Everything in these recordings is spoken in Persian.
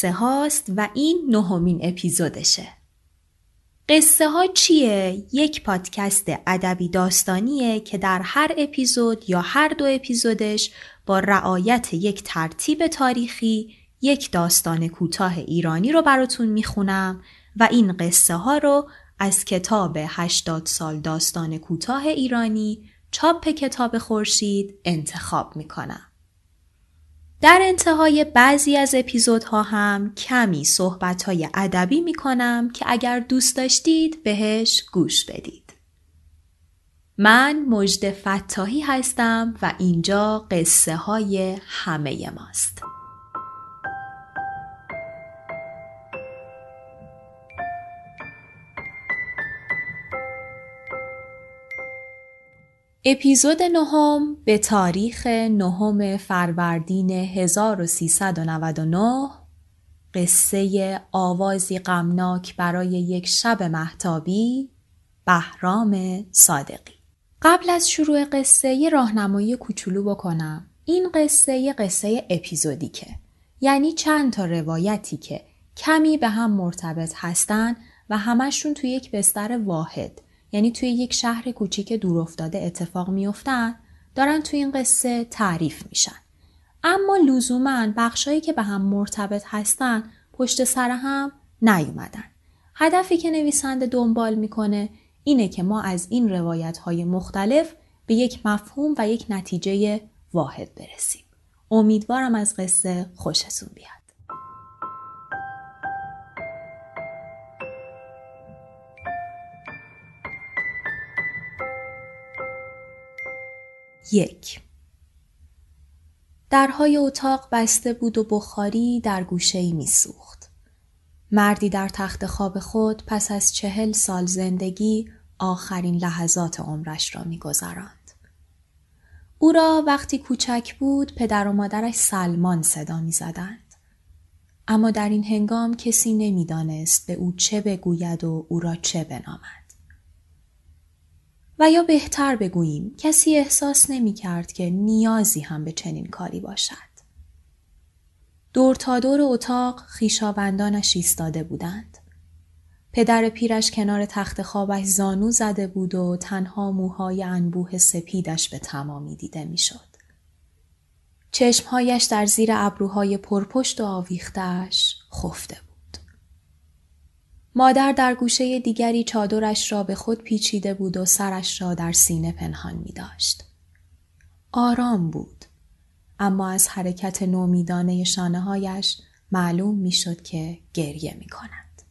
قصه هاست و این نهمین اپیزودشه. قصه ها چیه؟ یک پادکست ادبی داستانیه که در هر اپیزود یا هر دو اپیزودش با رعایت یک ترتیب تاریخی یک داستان کوتاه ایرانی رو براتون می‌خونم و این قصه ها رو از کتاب 80 سال داستان کوتاه ایرانی چاپ کتاب خورشید انتخاب می‌کنم. در انتهای بعضی از اپیزودها هم کمی صحبتهای ادبی می کنم که اگر دوست داشتید بهش گوش بدید. من مجد فتاحی هستم و اینجا قصه های همه ماست. اپیزود نهم به تاریخ نهم فروردین 1399 قصه آوازی غمناک برای یک شب محتابی بهرام صادقی. قبل از شروع قصه یه راهنمایی کوچولو بکنم. این قصه یه قصه اپیزودیکه. یعنی چند تا روایتی که کمی به هم مرتبط هستن و همشون توی یک بستر واحد. یعنی توی یک شهر کوچیک دورافتاده اتفاق میافتن دارن توی این قصه تعریف میشن. اما لزوما بخشایی که به هم مرتبط هستن پشت سر هم نیومدن. هدفی که نویسنده دنبال می‌کنه اینه که ما از این روایت های مختلف به یک مفهوم و یک نتیجه واحد برسیم. امیدوارم از قصه خوشتون بیاد. یک درهای اتاق بسته بود و بخاری در گوشه ای می سوخت. مردی در تخت خواب خود پس از چهل سال زندگی آخرین لحظات عمرش را می گذراند. او را وقتی کوچک بود پدر و مادرش سلمان صدا می زدند. اما در این هنگام کسی نمی‌دانست به او چه بگوید و او را چه بنامد. و یا بهتر بگوییم کسی احساس نمی کرد که نیازی هم به چنین کاری باشد. دور تا دور اتاق خیشابندانش ایستاده بودند. پدر پیرش کنار تخت خوابش زانو زده بود و تنها موهای انبوه سپیدش به تمامی دیده می‌شد. چشمهایش در زیر ابروهای پرپشت و آویختش خفته بود. مادر در گوشه دیگری چادرش را به خود پیچیده بود و سرش را در سینه پنهان می داشت. آرام بود. اما از حرکت نومیدانه شانه هایش معلوم می شد که گریه می کند.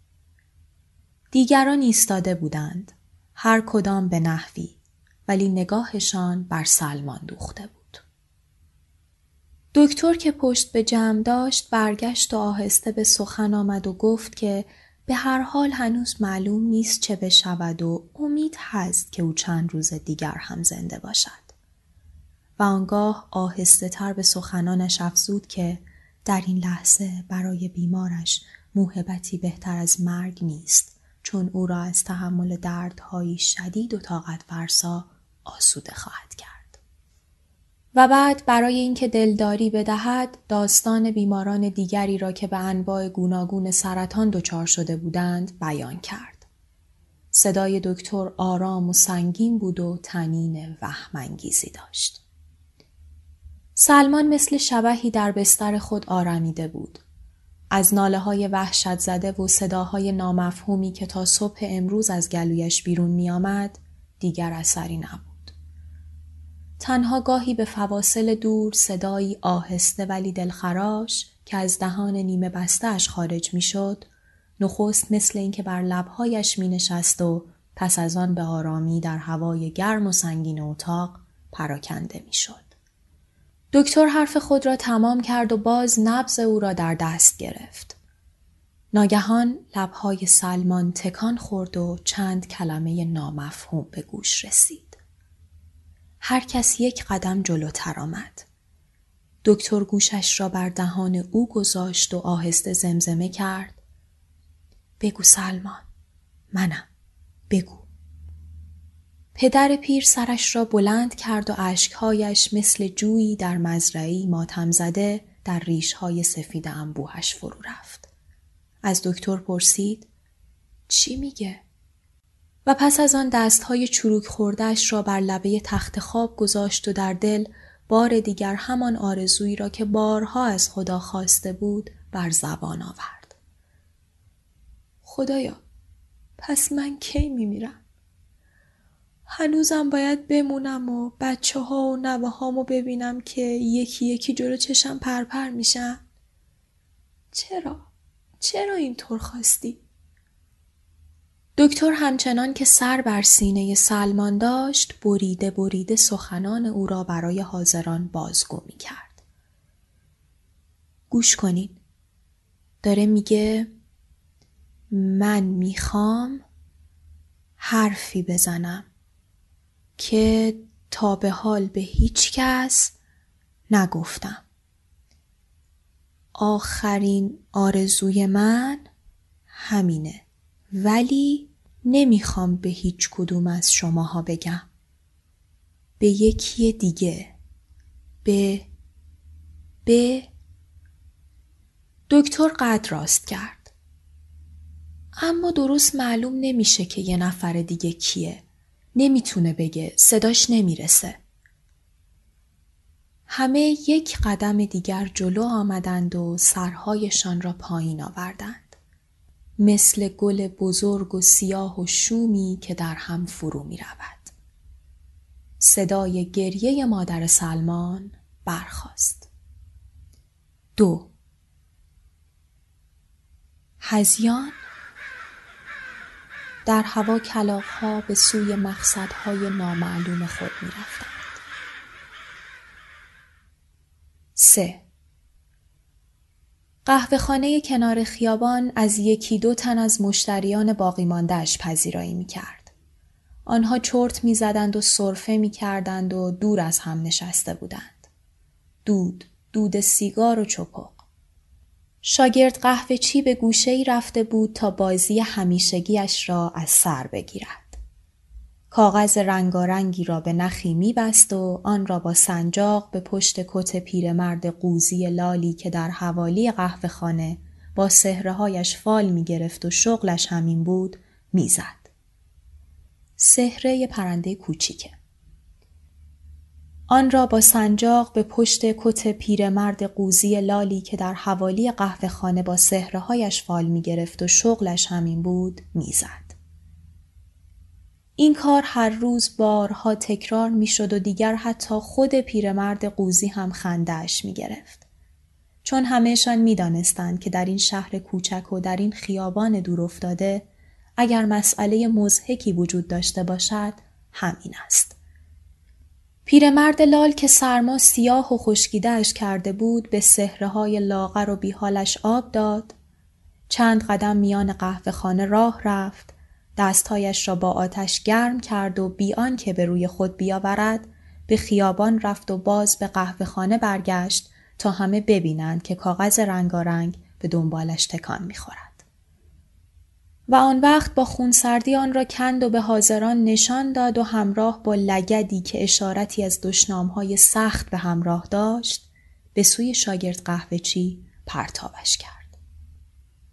دیگران ایستاده بودند. هر کدام به نحوی ولی نگاهشان بر سلمان دوخته بود. دکتر که پشت به جمع داشت برگشت و آهسته به سخن آمد و گفت که به هر حال هنوز معلوم نیست چه بشود و امید هست که او چند روز دیگر هم زنده باشد. و آنگاه آهسته تر به سخنانش افزود که در این لحظه برای بیمارش موهبتی بهتر از مرگ نیست چون او را از تحمل دردهایی شدید و طاقت فرسا آسوده خواهد کرد. و بعد برای اینکه دلداری بدهد داستان بیماران دیگری را که به انواع گوناگون سرطان دچار شده بودند بیان کرد. صدای دکتر آرام و سنگین بود و تنین وهمانگیزی داشت. سلمان مثل شبهی در بستر خود آرمیده بود. از ناله های وحشت زده و صداهای نامفهومی که تا صبح امروز از گلویش بیرون می آمد دیگر اثری نبود. تنها گاهی به فواصل دور صدایی آهسته ولی دلخراش که از دهان نیمه بستهش خارج می‌شد نخست مثل اینکه بر لبهایش می نشست و پس از آن به آرامی در هوای گرم و سنگین اتاق پراکنده می‌شد. دکتر حرف خود را تمام کرد و باز نبز او را در دست گرفت. ناگهان لبهای سلمان تکان خورد و چند کلمه نامفهوم به گوش رسید. هر کس یک قدم جلوتر آمد. دکتر گوشش را بر دهان او گذاشت و آهسته زمزمه کرد. بگو سلمان. منم. بگو. پدر پیر سرش را بلند کرد و اشکهایش مثل جویی در مزرعی ماتم زده در ریشهای سفید انبوهش فرو رفت. از دکتر پرسید چی میگه؟ و پس از آن دستهای چروک خوردهش را بر لبه تخت خواب گذاشت و در دل بار دیگر همان آرزویی را که بارها از خدا خواسته بود بر زبان آورد. خدایا پس من کی میمیرم؟ هنوزم باید بمونم و بچه ها و نوه هامو ببینم که یکی یکی جلو چشم پرپر میشن؟ چرا؟ چرا اینطور خواستی؟ دکتر همچنان که سر بر سینه سلمان داشت بریده بریده سخنان او را برای حاضران بازگو می کرد. گوش کنین. داره میگه من می‌خوام حرفی بزنم که تا به حال به هیچ کس نگفتم. آخرین آرزوی من همینه ولی نمی‌خوام به هیچ کدوم از شماها بگم. به یکی دیگه. به به دکتر قد راست کرد. اما درست معلوم نمیشه که یه نفر دیگه کیه. نمی‌تونه بگه صداش نمی‌رسه. همه یک قدم دیگر جلو آمدند و سرهایشان را پایین آوردند. مثل گل بزرگ و سیاه و شومی که در هم فرو می رود. صدای گریه مادر سلمان برخاست. دو هزیان در هوا کلاقها به سوی مقصدهای نامعلوم خود می رفتند. سه قهوه خانه کنار خیابان از یکی دو تن از مشتریان باقی ماندهش پذیرایی می کرد. آنها چرت می زدند و صرفه می کردند و دور از هم نشسته بودند. دود، دود سیگار و چپق. شاگرد قهوه چی به گوشه ای رفته بود تا بازی همیشگیش را از سر بگیرد. کاغذ رنگارنگی را به نخی میبست و آن را با سنجاق به پشت کت پیرمرد قوزی لالی که در حوالی قهوه خانه با سهرهایش فال می گرفت و شغلش همین بود می‌زد. سهره پرنده کوچیکه. آن را با سنجاق به پشت کت پیرمرد قوزی لالی که در حوالی قهوه خانه با سهرهایش فال می گرفت و شغلش همین بود می‌زد. این کار هر روز بارها تکرار می شد و دیگر حتی خود پیرمرد قوزی هم خندهش می گرفت. چون همهشان می دانستند که در این شهر کوچک و در این خیابان دور افتاده اگر مسئله مزهکی وجود داشته باشد همین است. پیرمرد لال که سرما سیاه و خشکیدهش کرده بود به سهره های لاغر و بیحالش آب داد چند قدم میان قهوه خانه راه رفت دستهایش را با آتش گرم کرد و بیان که به روی خود بیاورد به خیابان رفت و باز به قهوه خانه برگشت تا همه ببینند که کاغذ رنگارنگ به دنبالش تکان می‌خورد. و آن وقت با خونسردی آن را کند و به حاضران نشان داد و همراه با لگدی که اشارتی از دشنامهای سخت به همراه داشت به سوی شاگرد قهوه چی پرتابش کرد.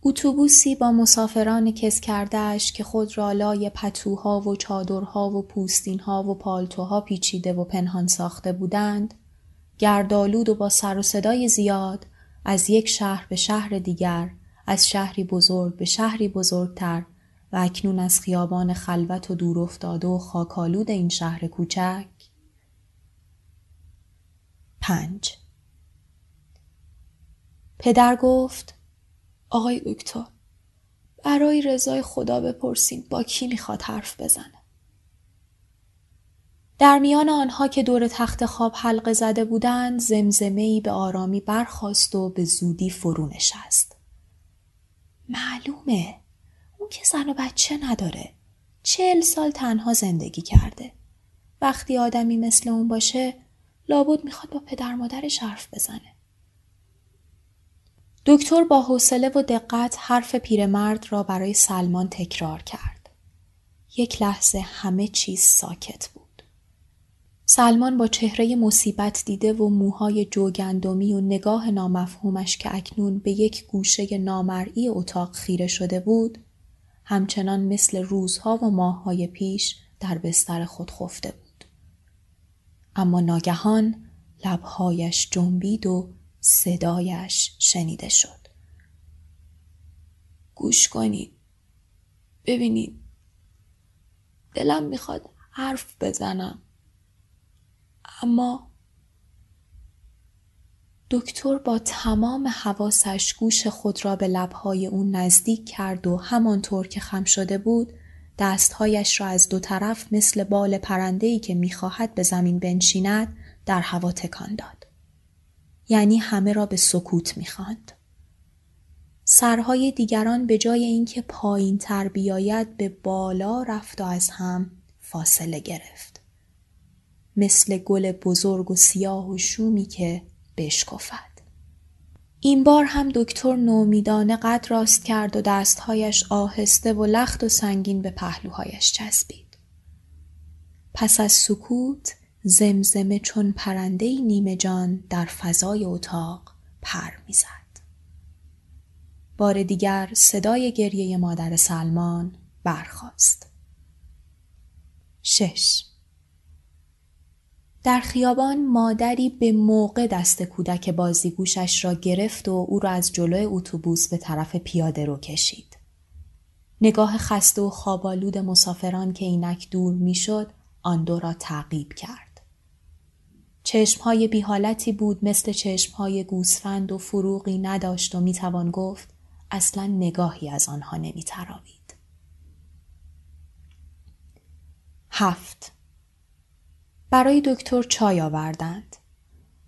اتوبوسی با مسافران کس کردهش که خود را لای پتوها و چادرها و پوستینها و پالتوها پیچیده و پنهان ساخته بودند گردالود و با سر و صدای زیاد از یک شهر به شهر دیگر از شهری بزرگ به شهری بزرگتر و اکنون از خیابان خلوت و دور افتاده و خاکالود این شهر کوچک. پنج. پدر گفت آقای دکتر برای رضای خدا بپرسیم با کی می‌خواد حرف بزنه. در میان آنها که دور تخت خواب حلقه زده بودند زمزمه به آرامی برخاست و به زودی فرو نشست. معلومه اون که زن و بچه نداره. چهل سال تنها زندگی کرده. وقتی آدمی مثل اون باشه لابد می‌خواد با پدر مادرش حرف بزنه. دکتر با حوصله و دقت حرف پیرمرد را برای سلمان تکرار کرد. یک لحظه همه چیز ساکت بود. سلمان با چهره مصیبت دیده و موهای جوگندمی و نگاه نامفهومش که اکنون به یک گوشه نامرئی اتاق خیره شده بود، همچنان مثل روزها و ماههای پیش در بستر خود خفته بود. اما ناگهان لبهایش جنبید و صدایش شنیده شد. گوش کنید. ببینید. دلم می‌خواد حرف بزنم. اما دکتر با تمام حواسش گوش خود را به لبهای او نزدیک کرد و همانطور که خم شده بود دستهایش را از دو طرف مثل بال پرندهی که می‌خواهد به زمین بنشیند در هوا تکان داد. یعنی همه را به سکوت می‌خواند. سرهای دیگران به جای اینکه پایین تر بیاید به بالا رفت و از هم فاصله گرفت. مثل گل بزرگ و سیاه و شومی که بشکفد. این بار هم دکتر نومیدانه قد راست کرد و دستهایش آهسته و لخت و سنگین به پهلوهایش چسبید. پس از سکوت زمزمه چون پرنده نیمه جان در فضای اتاق پر می‌زد. بار دیگر صدای گریه مادر سلمان برخاست. شش در خیابان مادری به موقع دست کودک بازیگوشش را گرفت و او را از جلوی اتوبوس به طرف پیاده رو کشید. نگاه خسته و خوابالود مسافران که اینک دور می‌شد آن دو را تعقیب کرد. چشمهای بیحالتی بود مثل چشمهای گوسفند و فروغی نداشت و می‌توان گفت اصلا نگاهی از آنها نمیتراوید. هفت برای دکتر چای آوردند.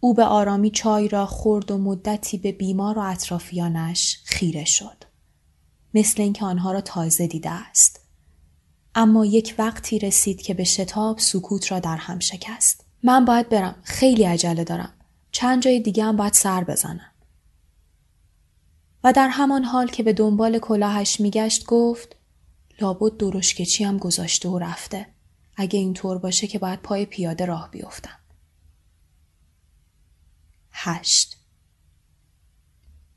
او به آرامی چای را خورد و مدتی به بیمار و اطرافیانش خیره شد. مثل اینکه آنها را تازه دیده است. اما یک وقتی رسید که به شتاب سکوت را در هم شکست. من باید برم. خیلی عجله دارم. چند جای دیگه هم باید سر بزنم. و در همان حال که به دنبال کلاهش میگشت گفت لابد درشکچی هم گذاشته و رفته. اگه اینطور باشه که باید پای پیاده راه بیفتم. هشت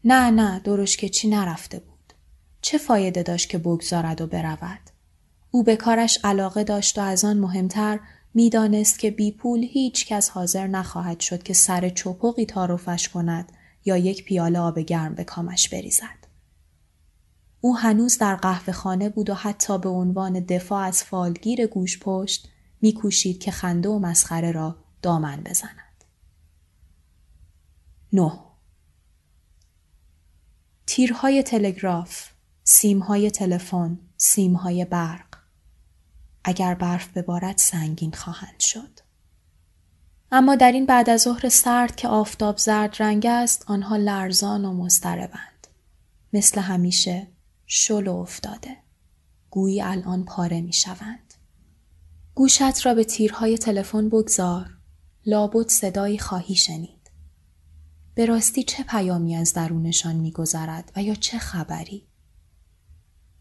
نه نه درشکچی نرفته بود. چه فایده داشت که بگذارد و برود؟ او به کارش علاقه داشت و از آن مهمتر می‌دانست که بی پول هیچ کس حاضر نخواهد شد که سر چپقی تعارفش کند یا یک پیاله آب گرم به کامش بریزد. او هنوز در قهوه خانه بود و حتی به عنوان دفاع از فالگیر گوش پشت میکوشید که خنده و مسخره را دامن بزند. نه تیرهای تلگراف، سیمهای تلفن، سیمهای برق اگر برف ببارد سنگین خواهند شد. اما در این بعد از ظهر سرد که آفتاب زرد رنگ است آنها لرزان و مضطربند. مثل همیشه شل افتاده. گویی الان پاره می شوند. گوشت را به تیرهای تلفن بگذار. لابد صدایی خواهی شنید. به راستی چه پیامی از درونشان میگذرد و یا چه خبری؟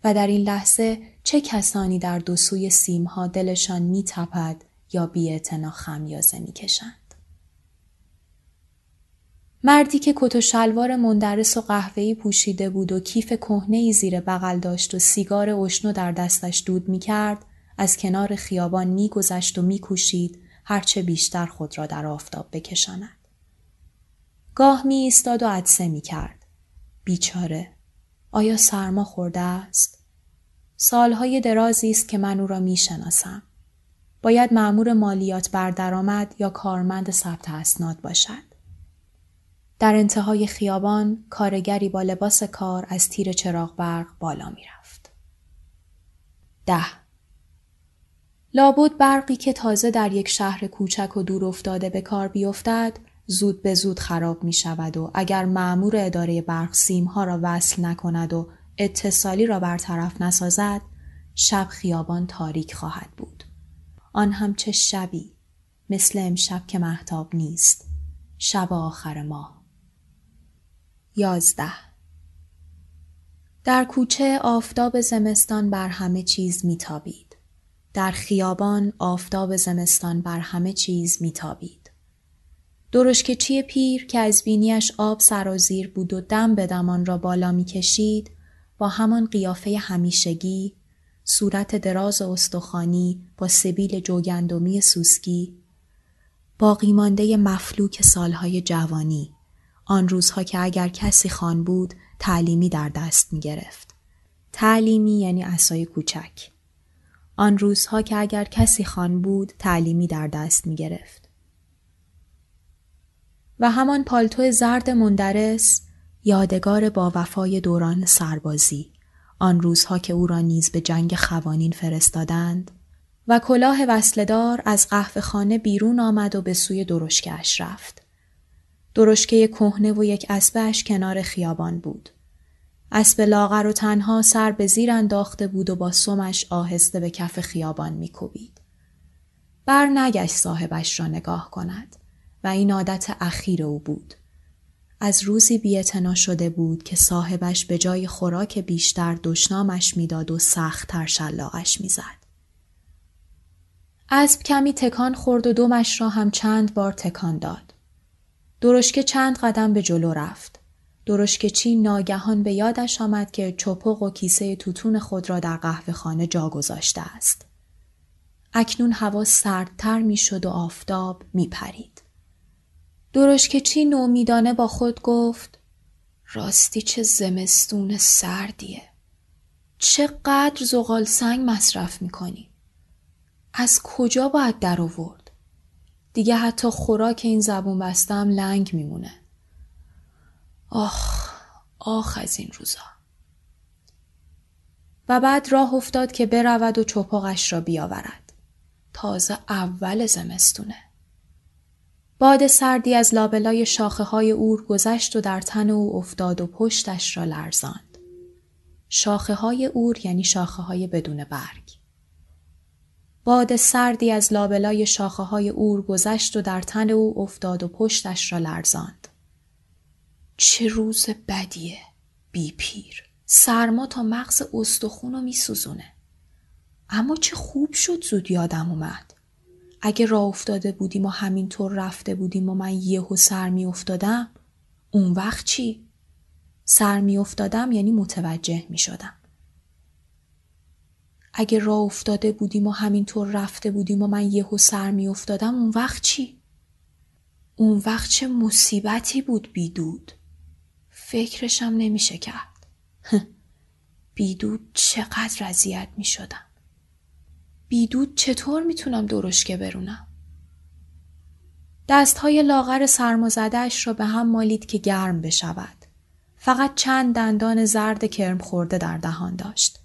و در این لحظه چه کسانی در دو سوی سیمها دلشان میتپد یا بیاعتنا خمیازه می‌کشند مردی که کت و شلوار مندرس و قهوه‌ای پوشیده بود و کیف کهنه‌ای زیر بغل داشت و سیگار اشنو در دستش دود می‌کرد از کنار خیابان میگذشت و میکوشید هرچه بیشتر خود را در آفتاب بکشاند. گاه می ایستاد و عدسه می کرد. بیچاره. آیا سرما خورده است؟ سالهای درازی است که من او را می شناسم. باید معمور مالیات بر درآمد یا کارمند ثبت اسناد باشد. در انتهای خیابان کارگری با لباس کار از تیر چراغ برق بالا می‌رفت. ده لابد برقی که تازه در یک شهر کوچک و دور افتاده به کار بیفتد زود به زود خراب می شود و اگر معمور اداره برق سیمها را وصل نکند و اتصالی را برطرف نسازد شب خیابان تاریک خواهد بود. آن هم چه شبی مثل امشب که محتاب نیست. شب آخر ماه. یازده در کوچه آفتاب زمستان بر همه چیز میتابید. در خیابان آفتاب زمستان بر همه چیز میتابید. درشکچی پیر که از بینیش آب سرازیر بود و دم به دمان را بالا می‌کشید با همان قیافه همیشگی صورت دراز استخوانی با سبیل جوگندمی سوسکی باقی مانده مفلوک سالهای جوانی آن روزها که اگر کسی خان بود تعلیمی در دست می گرفت. تعلیمی یعنی اسای کوچک. آن روزها که اگر کسی خان بود تعلیمی در دست می گرفت. و همان پالتو زرد مندرس یادگار با وفای دوران سربازی آن روزها که او را نیز به جنگ خوانین فرستادند و کلاه وصلدار از قهوه خانه بیرون آمد و به سوی درشکهاش رفت. درشکه کهنه و یک اسبش کنار خیابان بود. اسب لاغر و تنها سر به زیر انداخته بود و با سمش آهسته به کف خیابان میکوبید. بر نگشت صاحبش را نگاه کند و این عادت اخیر او بود. از روزی بیعتنا شده بود که صاحبش به جای خوراک بیشتر دشنامش می‌داد و سختتر شلاقش می‌زد. اسب کمی تکان خورد و دومش را هم چند بار تکان داد. درشکه چند قدم به جلو رفت. درشکه چی ناگهان به یادش آمد که چپق و کیسه توتون خود را در قهوه خانه جا گذاشته است. اکنون هوا سردتر می شد و آفتاب می پرید. درشکه چی نومیدانه با خود گفت راستی چه زمستون سردیه. چقدر زغال سنگ مصرف می‌کنی؟ از کجا باید در آورد؟ دیگه حتی خوراک این زبون بستم لنگ میمونه. آخ آخ از این روزا. و بعد راه افتاد که برود و چپاقش را بیاورد. تازه اول زمستونه. باد سردی از لابلای شاخه های اور گذشت و در تن او افتاد و پشتش را لرزاند. شاخه های اور یعنی شاخه های بدون برگ. باد سردی از لابلای شاخه های اور گذشت و در تن او افتاد و پشتش را لرزاند. چه روز بدیه بی پیر. سرما تا مغز استخون رو میسوزونه. اما چه خوب شد زود یادم اومد. اگه راه افتاده بودیم و همینطور رفته بودیم و من یهو سر می افتادم اون وقت چی؟ سر می افتادم یعنی متوجه می شدم. اگه راه افتاده بودیم و همینطور رفته بودیم و من یهو سر می افتادم اون وقت چی؟ اون وقت چه مصیبتی بود بیدود. فکرشم نمیشه کرد. بیدود چقدر اذیت می شدم. بیدود چطور می‌تونم درشکه برونم؟ دستهای لاغر سرمازدهش را به هم مالید که گرم بشود. فقط چند دندان زرد کرم خورده در دهان داشت.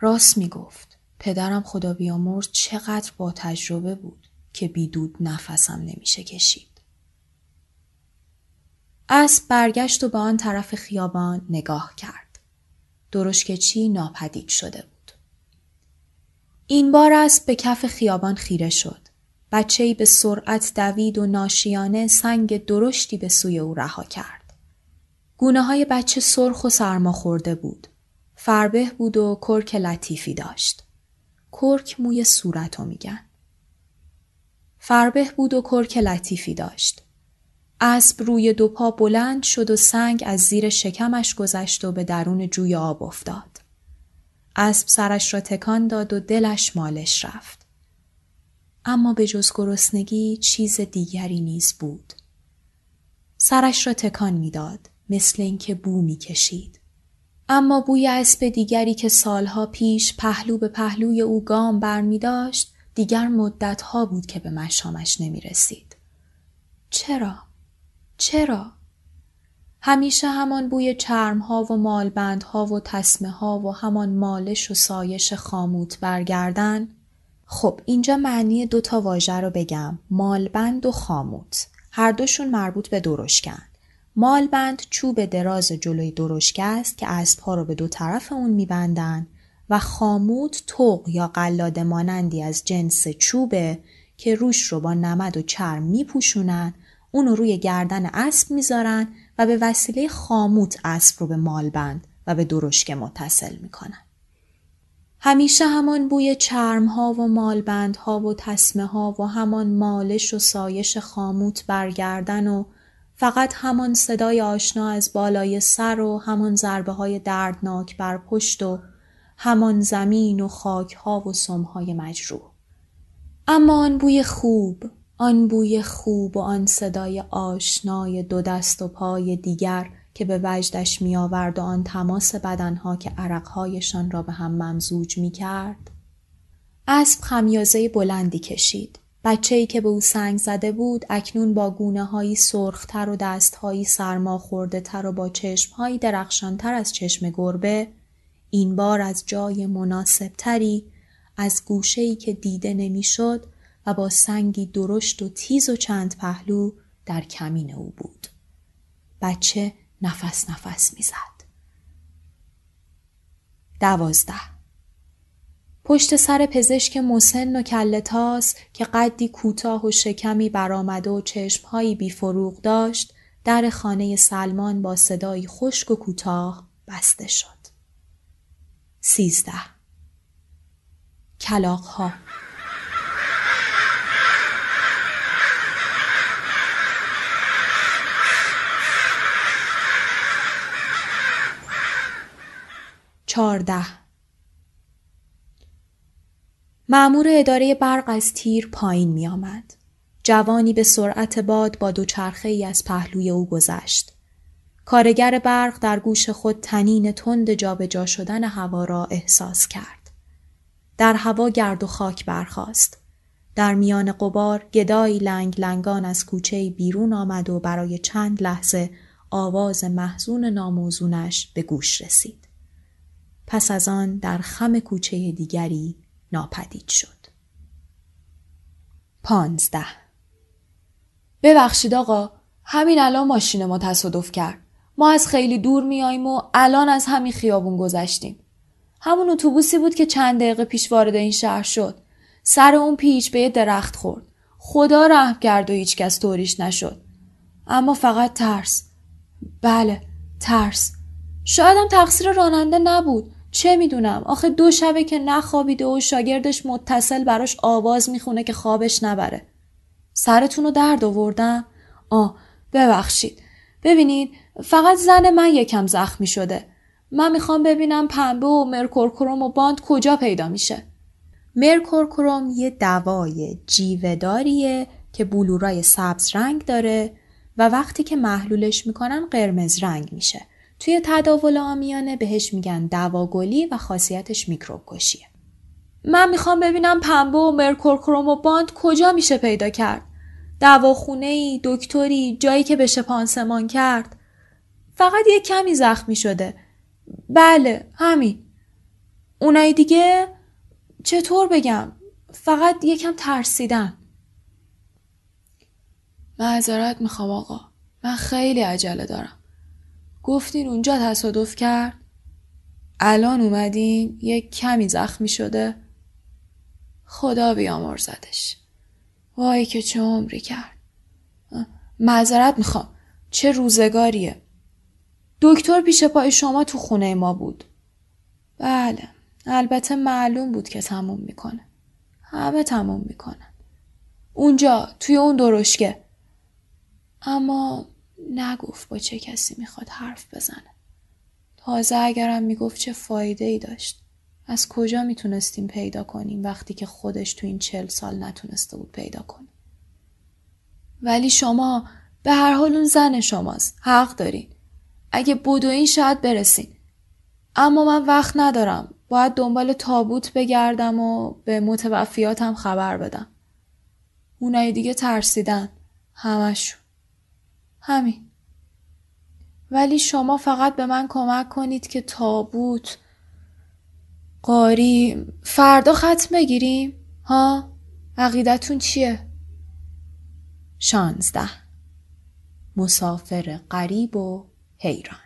راست می گفت. پدرم خدا بیامرز چقدر با تجربه بود که بیدود نفسم نمیشه کشید. اسب برگشت و به آن طرف خیابان نگاه کرد. درشکچی ناپدید شده بود. این بار است به کف خیابان خیره شد. بچه‌ای به سرعت دوید و ناشیانه سنگ درشتی به سوی او رها کرد. گونه های بچه سرخ و سرما خورده بود. فربه بود و کرک لطیفی داشت. کرک موی صورتو میگن. فربه بود و کرک لطیفی داشت. اسب روی دو پا بلند شد و سنگ از زیر شکمش گذشت و به درون جوی آب افتاد. اسب سرش را تکان داد و دلش مالش رفت. اما به جز گرسنگی چیز دیگری نیز بود. سرش را تکان می‌داد مثل اینکه بو می‌کشید. اما بوی اسب دیگری که سالها پیش پهلو به پهلوی او گام بر می داشت دیگر مدتها بود که به مشامش نمی رسید. چرا؟ چرا؟ همیشه همان بوی چرم ها و مالبند ها و تسمه ها و همان مالش و سایش خاموت برگردن. خب اینجا معنی دوتا واژه رو بگم. مالبند و خاموت. هر دوشون مربوط به درشکن. مالبند چوب دراز جلوی درشکه است که اسبها رو به دو طرف اون میبندن و خاموت توق یا قلاده مانندی از جنس چوبه که روش رو با نمد و چرم میپوشونن اونو روی گردن اسب می‌ذارن و به وسیله خاموت اسب رو به مالبند و به درشکه متصل می‌کنن. همیشه همان بوی چرم ها و مالبند ها و تسمه ها و همان مالش و سایش خاموت برگردن و فقط همان صدای آشنا از بالای سر و همان ضربه های دردناک بر پشت و همان زمین و خاک ها و سمهای مجروح. اما آن بوی خوب، آن بوی خوب و آن صدای آشنای دو دست و پای دیگر که به وجدش می آورد و آن تماس بدنها که عرقهایشان را به هم ممزوج می کرد. اسب خمیازه بلندی کشید. بچه ای که به او سنگ زده بود اکنون با گونه هایی سرختر و دستهایی سرما خورده تر و با چشمهایی درخشانتر از چشم گربه این بار از جای مناسب تری از ای که دیده نمی‌شد و با سنگی درشت و تیز و چند پهلو در کمین او بود. بچه نفس نفس می‌زد. دوازده پشت سر پزشک مسن و کلتاس که قدی کوتاه و شکمی برآمده و چشمهایی بیفروغ داشت در خانه سلمان با صدایی خشک و کوتاه بسته شد. سیزده کلاقها چارده معمور اداره برق از تیر پایین می آمد. جوانی به سرعت باد با دوچرخه ای از پهلوی او گذشت. کارگر برق در گوش خود تنین تند جابجا شدن هوا را احساس کرد. در هوا گرد و خاک برخاست. در میان قبار گدای لنگ لنگان از کوچه بیرون آمد و برای چند لحظه آواز محزون ناموزونش به گوش رسید. پس از آن در خم کوچه دیگری ناپدید شد. پانزده ببخشید آقا همین الان ماشین ما تصادف کرد. ما از خیلی دور میاییم و الان از همین خیابون گذشتیم. همون اتوبوسی بود که چند دقیقه پیش وارد این شهر شد. سر اون پیچ به یه درخت خورد. خدا رحم کرد و هیچکس طوریش نشد. اما فقط ترس. بله ترس. شایدم تقصیر راننده نبود. چه می‌دونم آخه دو شبه که نخوابیده و شاگردش متصل براش آواز می‌خونه که خوابش نبره. سرتون رو درد آوردم؟ آه ببخشید. ببینید فقط زن من یکم زخمی شده. من می‌خوام ببینم پنبه و مرکورکروم و باند کجا پیدا میشه. مرکورکروم یه دوای جیوهداریه که بلورای سبز رنگ داره و وقتی که محلولش می‌کنن قرمز رنگ میشه. توی تداول آمیانه بهش میگن دواگلی و خاصیتش میکروب کشیه. من می‌خوام ببینم پنبه و مرکورکروم و باند کجا میشه پیدا کرد. دواخونه ای، دکتری، جایی که بشه پانسمان کرد. فقط یه کمی زخمی شده. بله همین. اونای دیگه چطور بگم؟ فقط یکم ترسیدن. معذرت می‌خوام آقا. من خیلی عجله دارم. گفتین اونجا تصادف کرد؟ الان اومدین یک کمی زخمی شده؟ خدا بیامرزدش. وای که چه عمری کرد. معذرت می‌خوام. چه روزگاریه. دکتر پیش پای شما تو خونه ما بود. بله. البته معلوم بود که تموم می‌کنه. همه تموم می‌کنن. اونجا توی اون درشکه. اما نگفت با چه کسی می‌خواد حرف بزنه. تازه اگرم می‌گفت چه فایده ای داشت. از کجا می‌تونستیم پیدا کنیم وقتی که خودش تو این چل سال نتونسته بود پیدا کنه. ولی شما به هر حال اون زن شماست. حق دارین. اگه بدوین شاید برسین. اما من وقت ندارم. باید دنبال تابوت بگردم و به متوفیاتم خبر بدم. اونای دیگه ترسیدن. همشون. همین. ولی شما فقط به من کمک کنید که تابوت قاری فردا ختم بگیریم ها؟ عقیدتون چیه؟ شانزده. مسافر غریب و حیران.